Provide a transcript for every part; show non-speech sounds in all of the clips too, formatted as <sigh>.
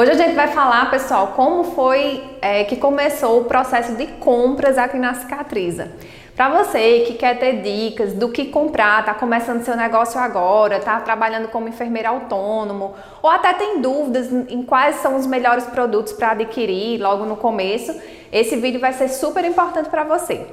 Hoje a gente vai falar, pessoal, como foi é, que começou o processo de compras aqui na Cicatriza. Para você que quer ter dicas do que comprar, tá começando seu negócio agora, tá trabalhando como enfermeiro autônomo, ou até tem dúvidas em quais são os melhores produtos para adquirir logo no começo, esse vídeo vai ser super importante para você.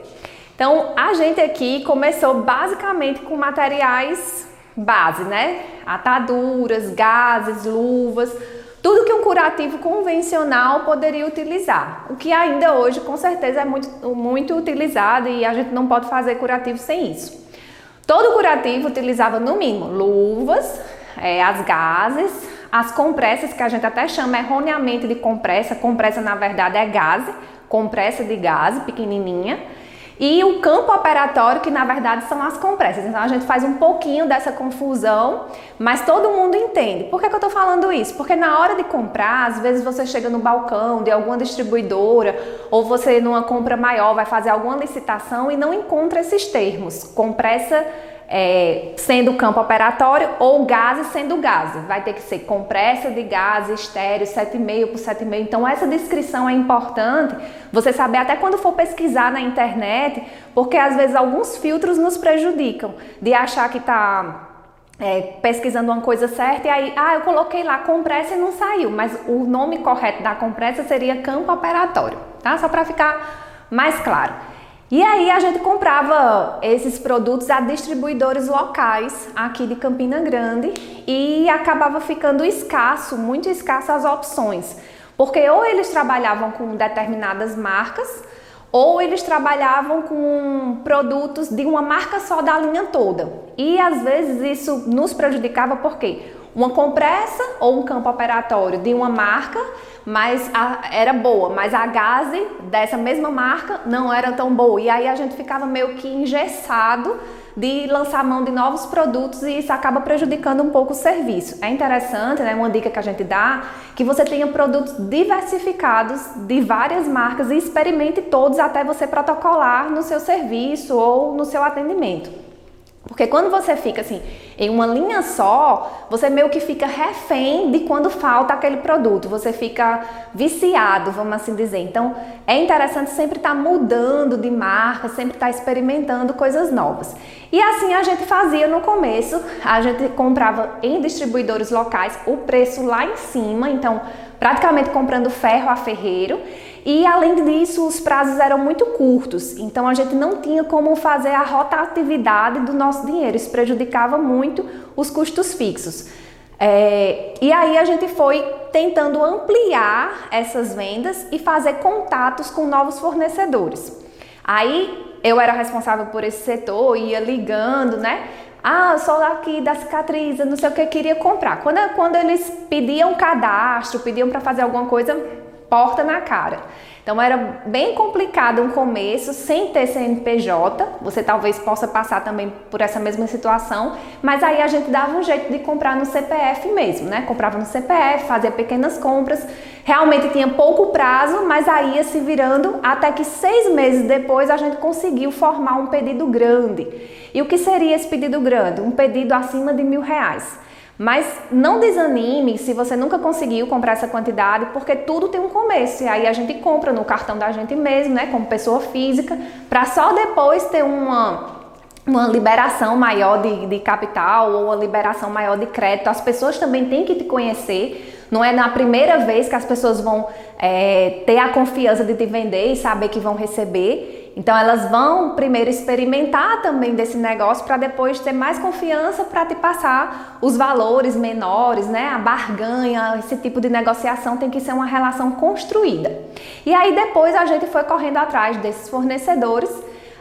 Então, a gente aqui começou basicamente com materiais base, né? Ataduras, gases, luvas, tudo que um curativo convencional poderia utilizar. O que ainda hoje, com certeza, é muito, muito utilizado e a gente não pode fazer curativo sem isso. Todo curativo utilizava, no mínimo, luvas, é, as gases, as compressas, que a gente até chama erroneamente de compressa. Compressa, na verdade, é gase, compressa de gás, pequenininha e o campo operatório, que na verdade são as compressas. Então a gente faz um pouquinho dessa confusão, mas todo mundo entende. Por que, que eu estou falando isso? Porque na hora de comprar, às vezes você chega no balcão de alguma distribuidora ou você numa compra maior vai fazer alguma licitação e não encontra esses termos. Compressa é, sendo campo operatório ou gases sendo gases. Vai ter que ser compressa de gás, estéreo, 7,5 por 7,5. Então essa descrição é importante, você saber até quando for pesquisar na internet, porque às vezes alguns filtros nos prejudicam de achar que está é, pesquisando uma coisa certa e aí, ah, eu coloquei lá compressa e não saiu, mas o nome correto da compressa seria campo operatório, tá? Só para ficar mais claro. E aí a gente comprava esses produtos a distribuidores locais aqui de Campina Grande e acabava ficando escasso, muito escasso as opções, porque ou eles trabalhavam com determinadas marcas ou eles trabalhavam com produtos de uma marca só da linha toda. E às vezes isso nos prejudicava porque uma compressa ou um campo operatório de uma marca, mas a, era boa, mas a gase dessa mesma marca não era tão boa. E aí a gente ficava meio que engessado de lançar mão de novos produtos e isso acaba prejudicando um pouco o serviço. É interessante, né, uma dica que a gente dá, que você tenha produtos diversificados de várias marcas e experimente todos até você protocolar no seu serviço ou no seu atendimento. Porque quando você fica assim em uma linha só, você meio que fica refém de quando falta aquele produto, você fica viciado, vamos assim dizer. Então é interessante sempre estar tá mudando de marca, sempre estar tá experimentando coisas novas. E assim a gente fazia no começo, a gente comprava em distribuidores locais o preço lá em cima, então praticamente comprando ferro a ferreiro. E além disso, os prazos eram muito curtos, então a gente não tinha como fazer a rotatividade do nosso dinheiro. Isso prejudicava muito os custos fixos. É, e aí a gente foi tentando ampliar essas vendas e fazer contatos com novos fornecedores. Aí eu era responsável por esse setor, ia ligando, né? Ah, eu sou aqui da cicatriz, não sei o que, queria comprar. Quando, quando eles pediam cadastro, pediam para fazer alguma coisa, porta na cara. Então era bem complicado um começo sem ter CNPJ. Você talvez possa passar também por essa mesma situação, mas aí a gente dava um jeito de comprar no CPF mesmo, né? Comprava no CPF, fazia pequenas compras. Realmente tinha pouco prazo, mas aí ia se virando até que seis meses depois a gente conseguiu formar um pedido grande. E o que seria esse pedido grande? Um pedido acima de mil reais. Mas não desanime se você nunca conseguiu comprar essa quantidade, porque tudo tem um começo. E aí a gente compra no cartão da gente mesmo, né, como pessoa física, para só depois ter uma uma liberação maior de, de capital ou uma liberação maior de crédito. As pessoas também têm que te conhecer. Não é na primeira vez que as pessoas vão é, ter a confiança de te vender e saber que vão receber. Então elas vão primeiro experimentar também desse negócio para depois ter mais confiança para te passar os valores menores, né? A barganha, esse tipo de negociação tem que ser uma relação construída. E aí depois a gente foi correndo atrás desses fornecedores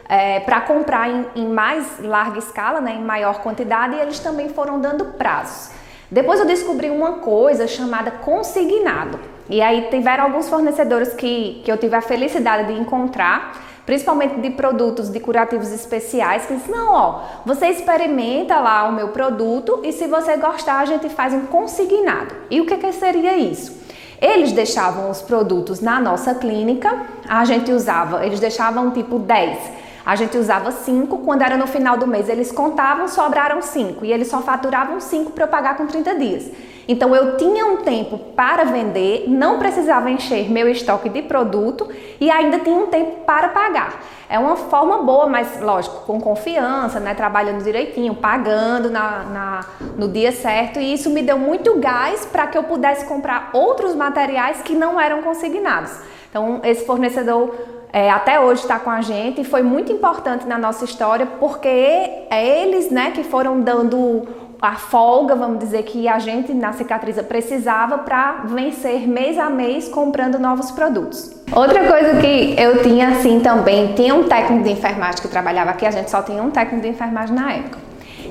é, para comprar em, em, mais larga escala, né, em maior quantidade, e eles também foram dando prazos. Depois eu descobri uma coisa chamada consignado. E aí tiveram alguns fornecedores que, que eu tive a felicidade de encontrar, principalmente de produtos de curativos especiais, que dizem, não, ó, você experimenta lá o meu produto e se você gostar a gente faz um consignado. E o que, que seria isso? Eles deixavam os produtos na nossa clínica, a gente usava, eles deixavam tipo 10 A gente usava 5, quando era no final do mês eles contavam, sobraram 5 e eles só faturavam 5 para eu pagar com 30 dias. Então eu tinha um tempo para vender, não precisava encher meu estoque de produto e ainda tinha um tempo para pagar. É uma forma boa, mas lógico, com confiança, né? Trabalhando direitinho, pagando na, na no dia certo, e isso me deu muito gás para que eu pudesse comprar outros materiais que não eram consignados. Então, esse fornecedor é, até hoje está com a gente e foi muito importante na nossa história porque é eles né, que foram dando a folga, vamos dizer, que a gente na cicatriza precisava para vencer mês a mês comprando novos produtos. Outra coisa que eu tinha assim também, tinha um técnico de enfermagem que trabalhava aqui, a gente só tinha um técnico de enfermagem na época.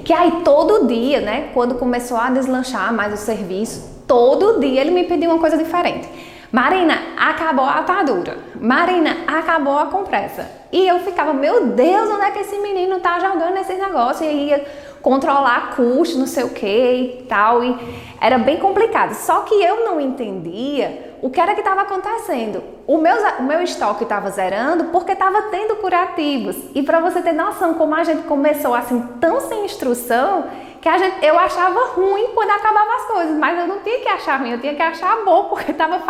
Que aí todo dia, né, quando começou a deslanchar mais o serviço, todo dia ele me pedia uma coisa diferente. Marina, acabou a atadura. Marina, acabou a compressa. E eu ficava, meu Deus, onde é que esse menino tá jogando esse negócio? E ia controlar custo, não sei o que e tal. E era bem complicado. Só que eu não entendia o que era que estava acontecendo. O meu, o meu estoque estava zerando porque estava tendo curativos. E para você ter noção como a gente começou assim tão sem instrução, que gente, eu achava ruim quando acabava as coisas, mas eu não tinha que achar ruim, eu tinha que achar bom, <laughs> porque estava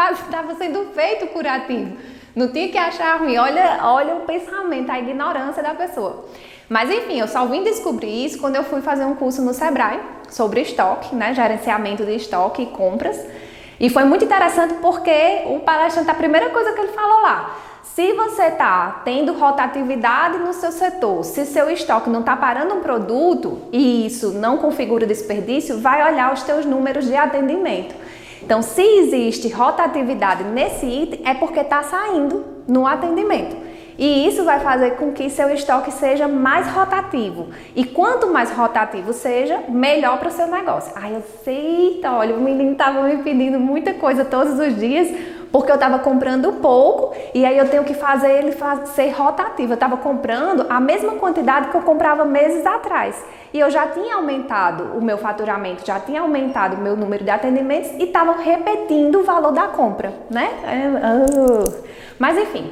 sendo feito curativo. Não tinha que achar ruim. Olha, olha o pensamento, a ignorância da pessoa. Mas enfim, eu só vim descobrir isso quando eu fui fazer um curso no Sebrae sobre estoque, né, gerenciamento de estoque e compras. E foi muito interessante porque o palestrante, a primeira coisa que ele falou lá, se você está tendo rotatividade no seu setor, se seu estoque não está parando um produto e isso não configura desperdício, vai olhar os teus números de atendimento. Então, se existe rotatividade nesse item, é porque está saindo no atendimento. E isso vai fazer com que seu estoque seja mais rotativo. E quanto mais rotativo seja, melhor para o seu negócio. Aí eu sei, olha, o menino estava me pedindo muita coisa todos os dias, porque eu estava comprando pouco e aí eu tenho que fazer ele ser rotativo. Eu estava comprando a mesma quantidade que eu comprava meses atrás. E eu já tinha aumentado o meu faturamento, já tinha aumentado o meu número de atendimentos e estava repetindo o valor da compra, né? Uh. Mas enfim,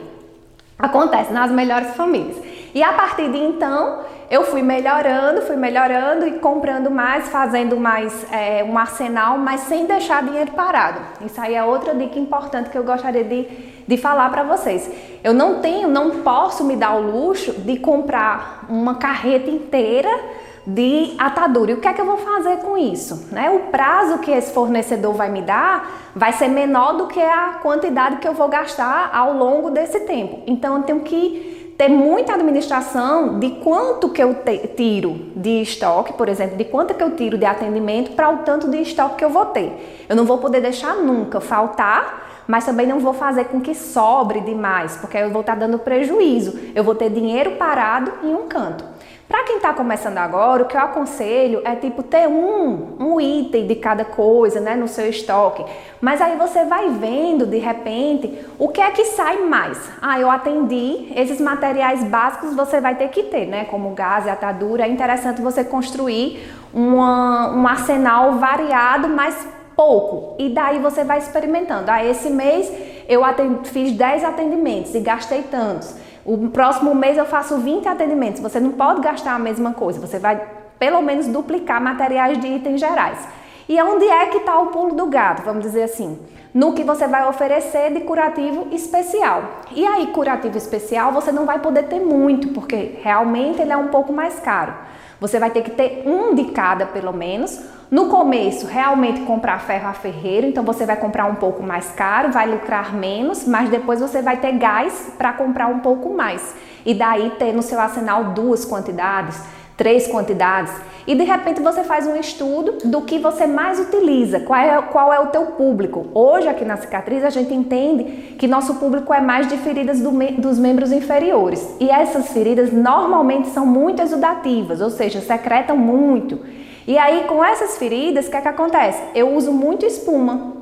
Acontece nas melhores famílias. E a partir de então, eu fui melhorando, fui melhorando e comprando mais, fazendo mais é, um arsenal, mas sem deixar dinheiro parado. Isso aí é outra dica importante que eu gostaria de, de falar para vocês. Eu não tenho, não posso me dar o luxo de comprar uma carreta inteira de atadura. E o que é que eu vou fazer com isso? Né? O prazo que esse fornecedor vai me dar vai ser menor do que a quantidade que eu vou gastar ao longo desse tempo. Então eu tenho que ter muita administração de quanto que eu tiro de estoque, por exemplo, de quanto que eu tiro de atendimento para o tanto de estoque que eu vou ter. Eu não vou poder deixar nunca faltar, mas também não vou fazer com que sobre demais, porque eu vou estar dando prejuízo. Eu vou ter dinheiro parado em um canto. Para quem está começando agora, o que eu aconselho é tipo ter um, um item de cada coisa, né, no seu estoque. Mas aí você vai vendo de repente o que é que sai mais. Ah, eu atendi esses materiais básicos você vai ter que ter, né, como gás e atadura. É interessante você construir uma, um arsenal variado, mas pouco. E daí você vai experimentando. Ah, esse mês eu atendi, fiz 10 atendimentos e gastei tantos. O próximo mês eu faço 20 atendimentos. Você não pode gastar a mesma coisa, você vai pelo menos duplicar materiais de itens gerais. E onde é que está o pulo do gato, vamos dizer assim? No que você vai oferecer de curativo especial. E aí, curativo especial, você não vai poder ter muito, porque realmente ele é um pouco mais caro. Você vai ter que ter um de cada, pelo menos. No começo, realmente comprar ferro a ferreiro, então você vai comprar um pouco mais caro, vai lucrar menos, mas depois você vai ter gás para comprar um pouco mais. E daí ter no seu arsenal duas quantidades, três quantidades. E de repente você faz um estudo do que você mais utiliza, qual é, qual é o teu público. Hoje aqui na cicatriz a gente entende que nosso público é mais de feridas do, dos membros inferiores. E essas feridas normalmente são muito exudativas, ou seja, secretam muito. E aí com essas feridas, o que é que acontece? Eu uso muito espuma.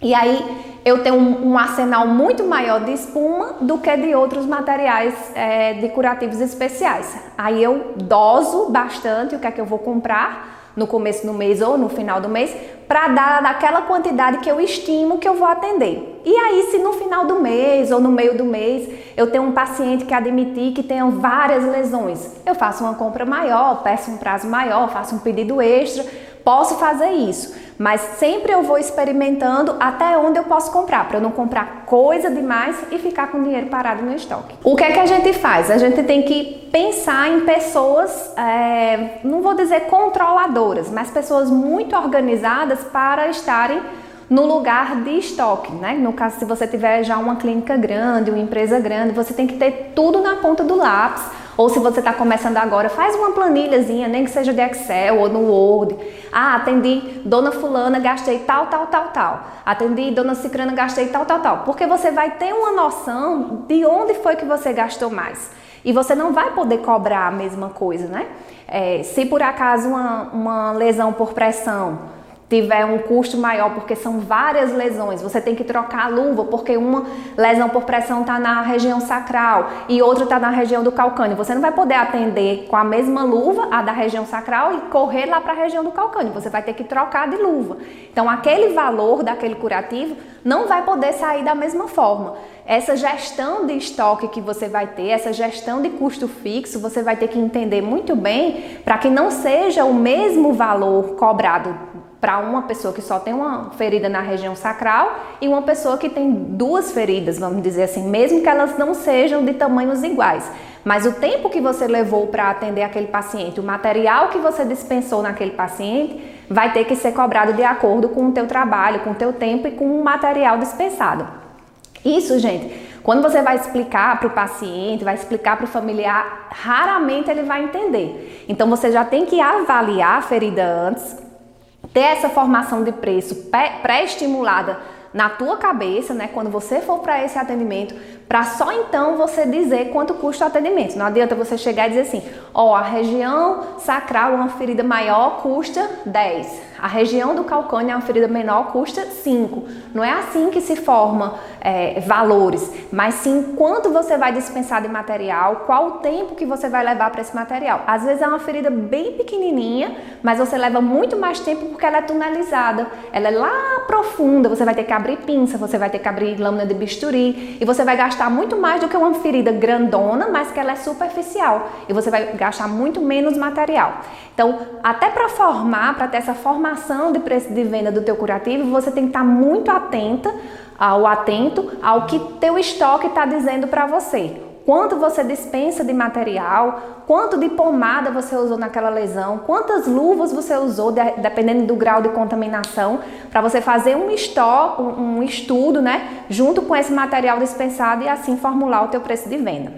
E aí eu tenho um, arsenal muito maior de espuma do que de outros materiais é, de curativos especiais. Aí eu doso bastante o que é que eu vou comprar no começo do mês ou no final do mês para dar daquela quantidade que eu estimo que eu vou atender. E aí, se no final do mês ou no meio do mês eu tenho um paciente que admitir que tenha várias lesões, eu faço uma compra maior, peço um prazo maior, faço um pedido extra, posso fazer isso. Mas sempre eu vou experimentando até onde eu posso comprar, para eu não comprar coisa demais e ficar com dinheiro parado no estoque. O que é que a gente faz? A gente tem que pensar em pessoas, é, não vou dizer controladoras, mas pessoas muito organizadas para estarem no lugar de estoque, né? No caso, se você tiver já uma clínica grande, uma empresa grande, você tem que ter tudo na ponta do lápis. Ou se você está começando agora, faz uma planilhazinha, nem que seja de Excel ou no Word. Ah, atendi dona fulana, gastei tal, tal, tal, tal. Atendi dona cicrana, gastei tal, tal, tal. Porque você vai ter uma noção de onde foi que você gastou mais. E você não vai poder cobrar a mesma coisa, né? É, se por acaso uma, uma lesão por pressão tiver um custo maior, porque são várias lesões, você tem que trocar a luva, porque uma lesão por pressão está na região sacral e outra está na região do calcânio. Você não vai poder atender com a mesma luva, a da região sacral, e correr lá para a região do calcânio. Você vai ter que trocar de luva. Então, aquele valor daquele curativo não vai poder sair da mesma forma. Essa gestão de estoque que você vai ter, essa gestão de custo fixo, você vai ter que entender muito bem para que não seja o mesmo valor cobrado para uma pessoa que só tem uma ferida na região sacral e uma pessoa que tem duas feridas, vamos dizer assim, mesmo que elas não sejam de tamanhos iguais. Mas o tempo que você levou para atender aquele paciente, o material que você dispensou naquele paciente, vai ter que ser cobrado de acordo com o teu trabalho, com o teu tempo e com o material dispensado. Isso, gente, quando você vai explicar para o paciente, vai explicar para o familiar, raramente ele vai entender. Então você já tem que avaliar a ferida antes, ter essa formação de preço pré-estimulada na tua cabeça, né, quando você for para esse atendimento, para só então você dizer quanto custa o atendimento. Não adianta você chegar e dizer assim, ó, oh, a região sacral, uma ferida maior, custa 10 a região do calcânio é uma ferida menor, custa 5. Não é assim que se forma é, valores, mas sim quanto você vai dispensar de material, qual o tempo que você vai levar para esse material. Às vezes é uma ferida bem pequenininha, mas você leva muito mais tempo porque ela é tunelizada. Ela é lá profunda, você vai ter que abrir pinça, você vai ter que abrir lâmina de bisturi e você vai gastar muito mais do que uma ferida grandona, mas que ela é superficial e você vai gastar muito menos material. Então, até para formar, para ter essa formação de preço de venda do teu curativo, você tem que estar muito atenta ao atento ao que teu estoque está dizendo para você. Quanto você dispensa de material, quanto de pomada você usou naquela lesão, quantas luvas você usou, dependendo do grau de contaminação, para você fazer um, estoque, um estudo, né, junto com esse material dispensado e assim formular o teu preço de venda.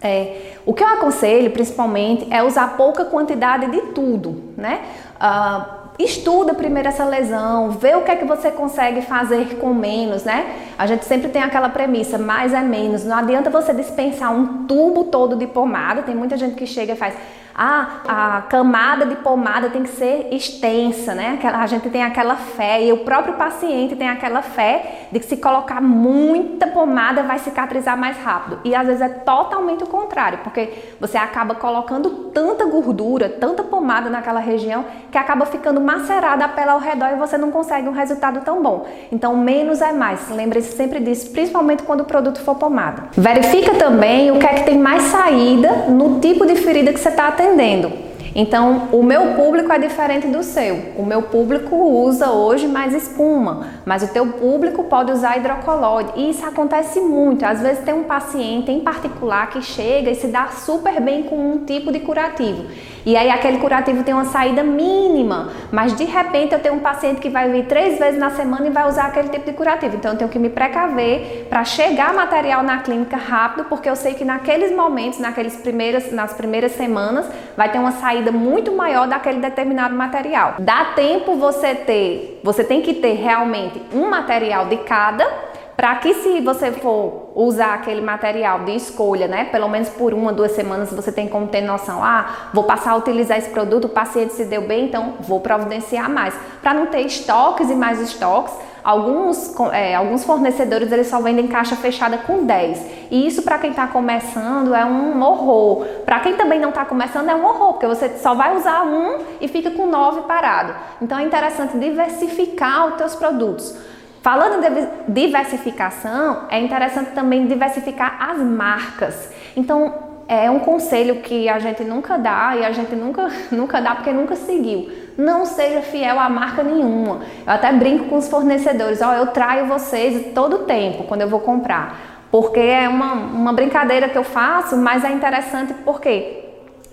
É, o que eu aconselho, principalmente, é usar pouca quantidade de tudo, né? Uh, estuda primeiro essa lesão, vê o que é que você consegue fazer com menos, né? A gente sempre tem aquela premissa, mais é menos. Não adianta você dispensar um tubo todo de pomada. Tem muita gente que chega e faz, ah, a camada de pomada tem que ser extensa, né? A gente tem aquela fé e o próprio paciente tem aquela fé de que se colocar muita pomada vai cicatrizar mais rápido. E às vezes é totalmente o contrário, porque você acaba colocando tanta gordura, tanta pomada naquela região que acaba ficando macerada a pele ao redor e você não consegue um resultado tão bom. Então, menos é mais. Lembre-se sempre disso, principalmente quando o produto for pomada. Verifica também o que é que tem mais saída no tipo de ferida que você está atendendo atendendo. Então, o meu público é diferente do seu. O meu público usa hoje mais espuma, mas o teu público pode usar hidrocolóide. E isso acontece muito. Às vezes tem um paciente em particular que chega e se dá super bem com um tipo de curativo. E aí aquele curativo tem uma saída mínima, mas de repente eu tenho um paciente que vai vir três vezes na semana e vai usar aquele tipo de curativo. Então eu tenho que me precaver para chegar material na clínica rápido, porque eu sei que naqueles momentos, naqueles primeiras, nas primeiras semanas, vai ter uma saída muito maior daquele determinado material. Dá tempo você ter, você tem que ter realmente um material de cada para que se você for usar aquele material de escolha, né, pelo menos por uma, duas semanas, você tem como ter noção, ah, vou passar a utilizar esse produto, o paciente se deu bem, então vou providenciar mais. Para não ter estoques e mais estoques, alguns, é, alguns fornecedores eles só vendem caixa fechada com 10. E isso para quem está começando é um horror. Para quem também não está começando é um horror, porque você só vai usar um e fica com 9 parado. Então é interessante diversificar os teus produtos. Falando em diversificação, é interessante também diversificar as marcas. Então, é um conselho que a gente nunca dá e a gente nunca, <laughs> nunca dá porque nunca seguiu. Não seja fiel a marca nenhuma. Eu até brinco com os fornecedores, ó, eu traio vocês todo tempo quando eu vou comprar. Porque é uma, uma brincadeira que eu faço, mas é interessante porque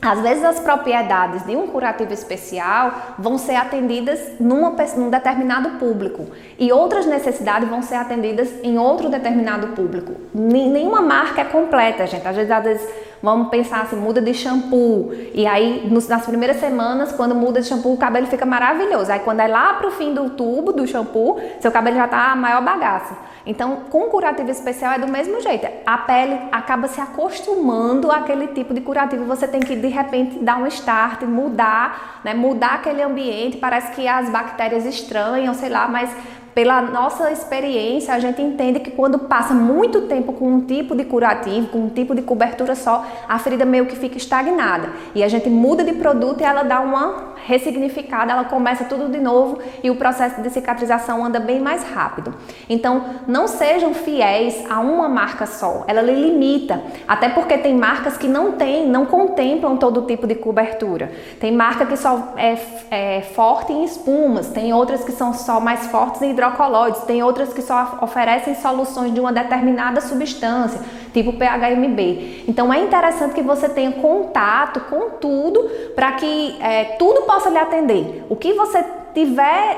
às vezes as propriedades de um curativo especial vão ser atendidas numa, num determinado público e outras necessidades vão ser atendidas em outro determinado público. Nenhuma marca é completa, gente. Às vezes, às vezes vamos pensar assim, muda de shampoo e aí nas primeiras semanas, quando muda de shampoo, o cabelo fica maravilhoso. Aí quando é lá pro fim do tubo do shampoo, seu cabelo já tá a maior bagaça. Então, com curativo especial é do mesmo jeito. A pele acaba se acostumando àquele tipo de curativo. Você tem que de repente dar um start, mudar, né? Mudar aquele ambiente. Parece que as bactérias estranham, sei lá, mas pela nossa experiência, a gente entende que quando passa muito tempo com um tipo de curativo, com um tipo de cobertura só, a ferida meio que fica estagnada. E a gente muda de produto e ela dá uma ressignificada, ela começa tudo de novo e o processo de cicatrização anda bem mais rápido. Então, não sejam fiéis a uma marca só, ela lhe limita. Até porque tem marcas que não tem, não contemplam todo tipo de cobertura. Tem marca que só é, é forte em espumas, tem outras que são só mais fortes em tem outras que só oferecem soluções de uma determinada substância, tipo PHMB. Então é interessante que você tenha contato com tudo para que é, tudo possa lhe atender. O que você tiver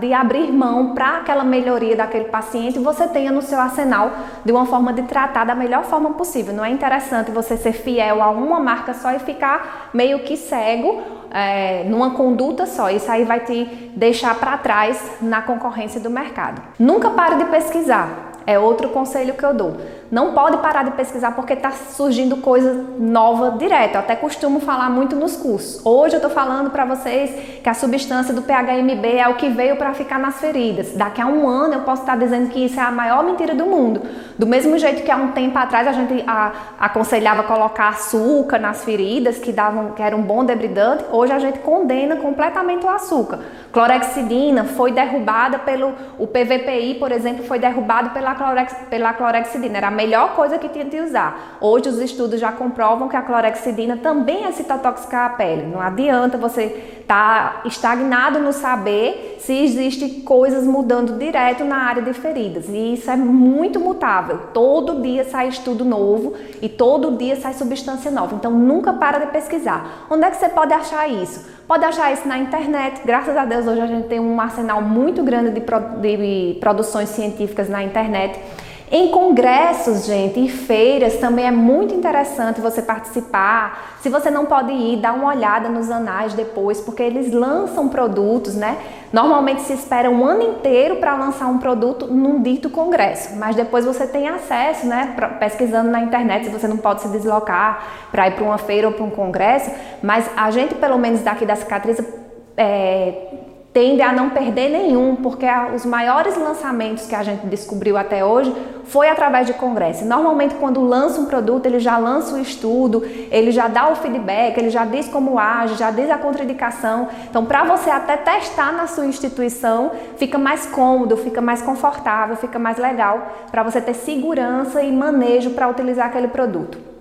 de abrir mão para aquela melhoria daquele paciente, você tenha no seu arsenal de uma forma de tratar da melhor forma possível. Não é interessante você ser fiel a uma marca só e ficar meio que cego é, numa conduta só. Isso aí vai te deixar para trás na concorrência do mercado. Nunca pare de pesquisar. É outro conselho que eu dou. Não pode parar de pesquisar porque está surgindo coisa nova direto. Eu até costumo falar muito nos cursos. Hoje eu estou falando para vocês que a substância do PHMB é o que veio para ficar nas feridas. Daqui a um ano eu posso estar dizendo que isso é a maior mentira do mundo. Do mesmo jeito que há um tempo atrás a gente a, aconselhava colocar açúcar nas feridas, que davam, que era um bom debridante, hoje a gente condena completamente o açúcar. Clorexidina foi derrubada pelo o PVPI, por exemplo, foi derrubado pela, clorex, pela clorexidina. Era a melhor coisa que tinha de usar. Hoje os estudos já comprovam que a clorexidina também é citotóxica à pele. Não adianta você estar tá estagnado no saber se existe coisas mudando direto na área de feridas. E isso é muito mutável. Todo dia sai estudo novo e todo dia sai substância nova. Então nunca para de pesquisar. Onde é que você pode achar isso? Pode achar isso na internet. Graças a Deus hoje a gente tem um arsenal muito grande de, de produções científicas na internet. Em congressos, gente, e feiras também é muito interessante você participar. Se você não pode ir, dá uma olhada nos anais depois, porque eles lançam produtos, né? Normalmente se espera um ano inteiro para lançar um produto num dito congresso, mas depois você tem acesso, né? Pesquisando na internet, se você não pode se deslocar para ir para uma feira ou para um congresso, mas a gente, pelo menos daqui da cicatriz, é, tende a não perder nenhum, porque os maiores lançamentos que a gente descobriu até hoje foi através de congresso. Normalmente, quando lança um produto, ele já lança o estudo, ele já dá o feedback, ele já diz como age, já diz a contraindicação. Então, para você até testar na sua instituição, fica mais cômodo, fica mais confortável, fica mais legal para você ter segurança e manejo para utilizar aquele produto.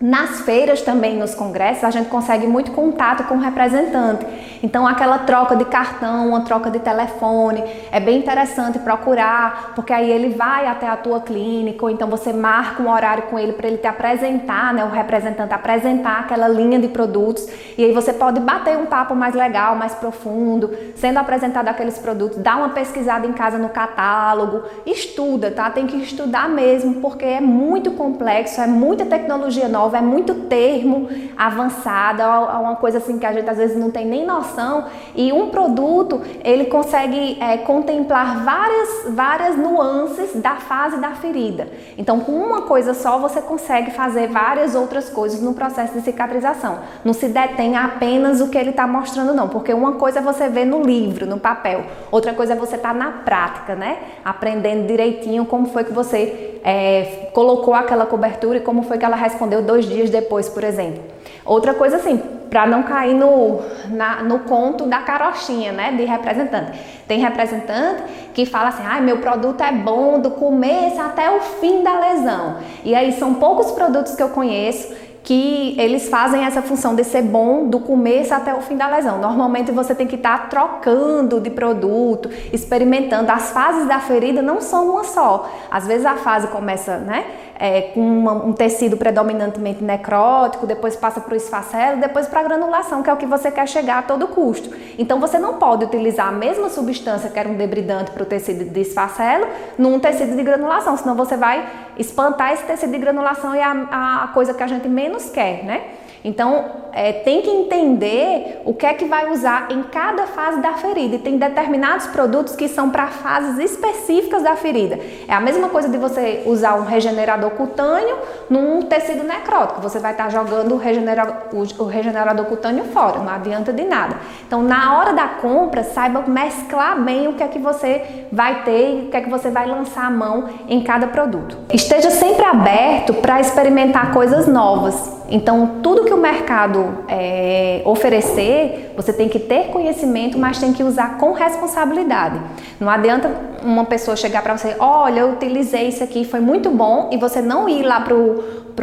Nas feiras também, nos congressos, a gente consegue muito contato com o representante. Então, aquela troca de cartão, uma troca de telefone, é bem interessante procurar, porque aí ele vai até a tua clínica, ou então você marca um horário com ele para ele te apresentar, né, o representante apresentar aquela linha de produtos, e aí você pode bater um papo mais legal, mais profundo, sendo apresentado aqueles produtos, dá uma pesquisada em casa no catálogo, estuda, tá? Tem que estudar mesmo, porque é muito complexo, é muita tecnologia nova nova, é muito termo avançado, é uma coisa assim que a gente às vezes não tem nem noção. E um produto ele consegue é, contemplar várias, várias nuances da fase da ferida. Então, com uma coisa só você consegue fazer várias outras coisas no processo de cicatrização. Não se detém apenas o que ele está mostrando, não, porque uma coisa é você ver no livro, no papel, outra coisa é você estar tá na prática, né? Aprendendo direitinho como foi que você é, colocou aquela cobertura e como foi que ela respondeu dois dias depois, por exemplo. Outra coisa assim, para não cair no, na, no conto da carochinha, né, de representante. Tem representante que fala assim, ah, meu produto é bom do começo até o fim da lesão. E aí são poucos produtos que eu conheço que eles fazem essa função de ser bom do começo até o fim da lesão. Normalmente você tem que estar tá trocando de produto, experimentando. As fases da ferida não são uma só. Às vezes a fase começa, né? É, com uma, um tecido predominantemente necrótico, depois passa para o esfacelo, depois para a granulação, que é o que você quer chegar a todo custo. Então você não pode utilizar a mesma substância que era um debridante para o tecido de esfacelo num tecido de granulação, senão você vai espantar esse tecido de granulação e é a, a coisa que a gente menos quer, né? Então, é, tem que entender o que é que vai usar em cada fase da ferida. E tem determinados produtos que são para fases específicas da ferida. É a mesma coisa de você usar um regenerador cutâneo num tecido necrótico. Você vai estar tá jogando o regenerador, o regenerador cutâneo fora, não adianta de nada. Então, na hora da compra, saiba mesclar bem o que é que você vai ter e o que é que você vai lançar a mão em cada produto. Esteja sempre aberto para experimentar coisas novas. Então, tudo que o mercado é, oferecer, você tem que ter conhecimento, mas tem que usar com responsabilidade. Não adianta uma pessoa chegar para você, olha, eu utilizei isso aqui, foi muito bom, e você não ir lá para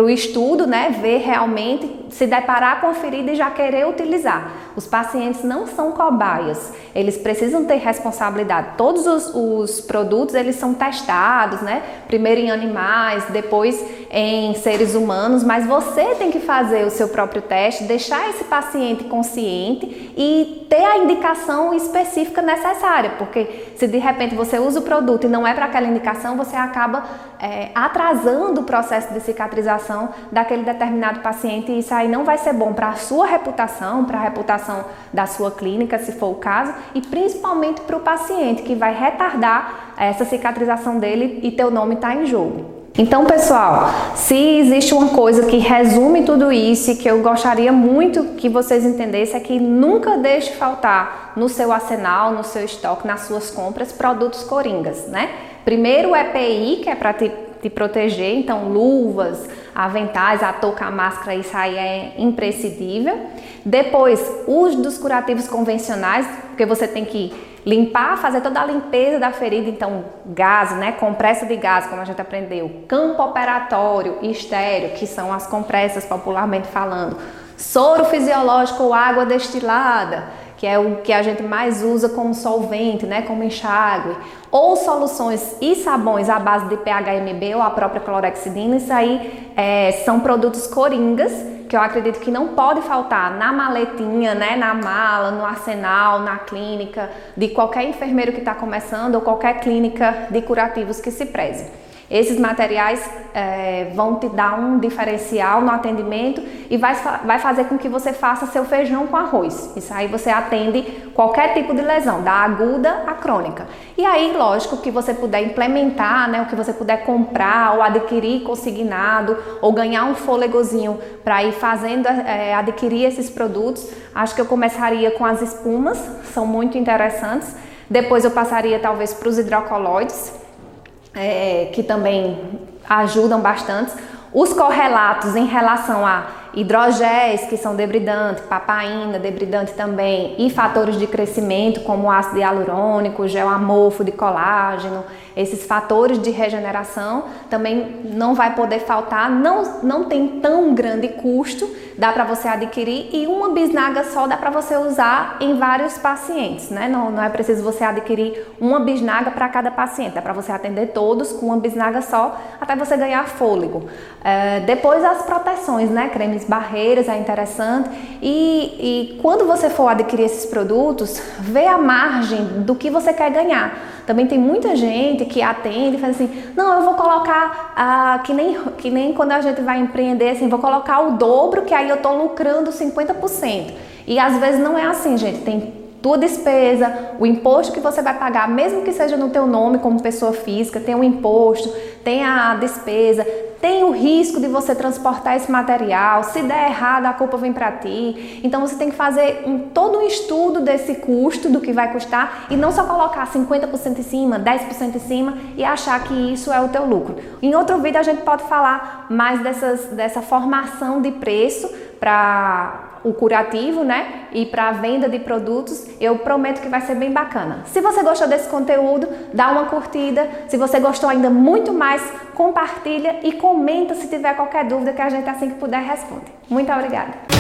o estudo, né, ver realmente, se deparar com a ferida e já querer utilizar. Os pacientes não são cobaias, eles precisam ter responsabilidade. Todos os, os produtos eles são testados, né? Primeiro em animais, depois em seres humanos, mas você tem que fazer o seu próprio teste, deixar esse paciente consciente e ter a indicação específica necessária, porque se de repente você usa o produto e não é para aquela indicação, você acaba é, atrasando o processo de cicatrização daquele determinado paciente e isso aí não vai ser bom para a sua reputação, para a reputação da sua clínica, se for o caso, e principalmente para o paciente, que vai retardar essa cicatrização dele e teu nome está em jogo. Então, pessoal, se existe uma coisa que resume tudo isso e que eu gostaria muito que vocês entendessem é que nunca deixe faltar no seu arsenal, no seu estoque, nas suas compras, produtos coringas, né? Primeiro o EPI, que é para te, te proteger, então luvas, aventais, a touca, a máscara, isso aí é imprescindível. Depois, uso dos curativos convencionais, porque você tem que limpar, fazer toda a limpeza da ferida, então gás, né, compressa de gás, como a gente aprendeu, campo operatório estéreo, que são as compressas popularmente falando, soro fisiológico ou água destilada, que é o que a gente mais usa como solvente, né, como enxágue, ou soluções e sabões à base de PHMB ou a própria clorexidina, isso aí é, são produtos coringas que eu acredito que não pode faltar na maletinha, né, na mala, no arsenal, na clínica de qualquer enfermeiro que está começando ou qualquer clínica de curativos que se preze. Esses materiais é, vão te dar um diferencial no atendimento e vai, vai fazer com que você faça seu feijão com arroz. Isso aí você atende qualquer tipo de lesão, da aguda à crônica. E aí, lógico, que você puder implementar, né, o que você puder comprar ou adquirir consignado ou ganhar um fôlegozinho para ir fazendo, é, adquirir esses produtos, acho que eu começaria com as espumas, são muito interessantes. Depois eu passaria talvez para os hidrocoloides é, que também ajudam bastante. Os correlatos em relação a hidrogéis, que são debridante, papaina, debridante também, e fatores de crescimento, como ácido hialurônico, gel amorfo de colágeno, esses fatores de regeneração também não vai poder faltar, não, não tem tão grande custo, dá para você adquirir e uma bisnaga só dá para você usar em vários pacientes, né? Não, não é preciso você adquirir uma bisnaga para cada paciente, dá para você atender todos com uma bisnaga só até você ganhar fôlego. É, depois as proteções, né? Barreiras é interessante e, e quando você for adquirir esses produtos, vê a margem do que você quer ganhar. Também tem muita gente que atende e faz assim, não, eu vou colocar, ah, que, nem, que nem quando a gente vai empreender, assim, vou colocar o dobro, que aí eu estou lucrando 50%. E às vezes não é assim, gente, tem tua despesa, o imposto que você vai pagar, mesmo que seja no teu nome como pessoa física, tem o um imposto, tem a despesa, tem o risco de você transportar esse material, se der errado a culpa vem para ti. Então você tem que fazer um, todo um estudo desse custo, do que vai custar e não só colocar 50% em cima, 10% em cima e achar que isso é o teu lucro. Em outro vídeo a gente pode falar mais dessas, dessa formação de preço para o curativo, né? E para a venda de produtos, eu prometo que vai ser bem bacana. Se você gostou desse conteúdo, dá uma curtida. Se você gostou ainda muito mais, compartilha e comenta se tiver qualquer dúvida que a gente assim que puder responde. Muito obrigada.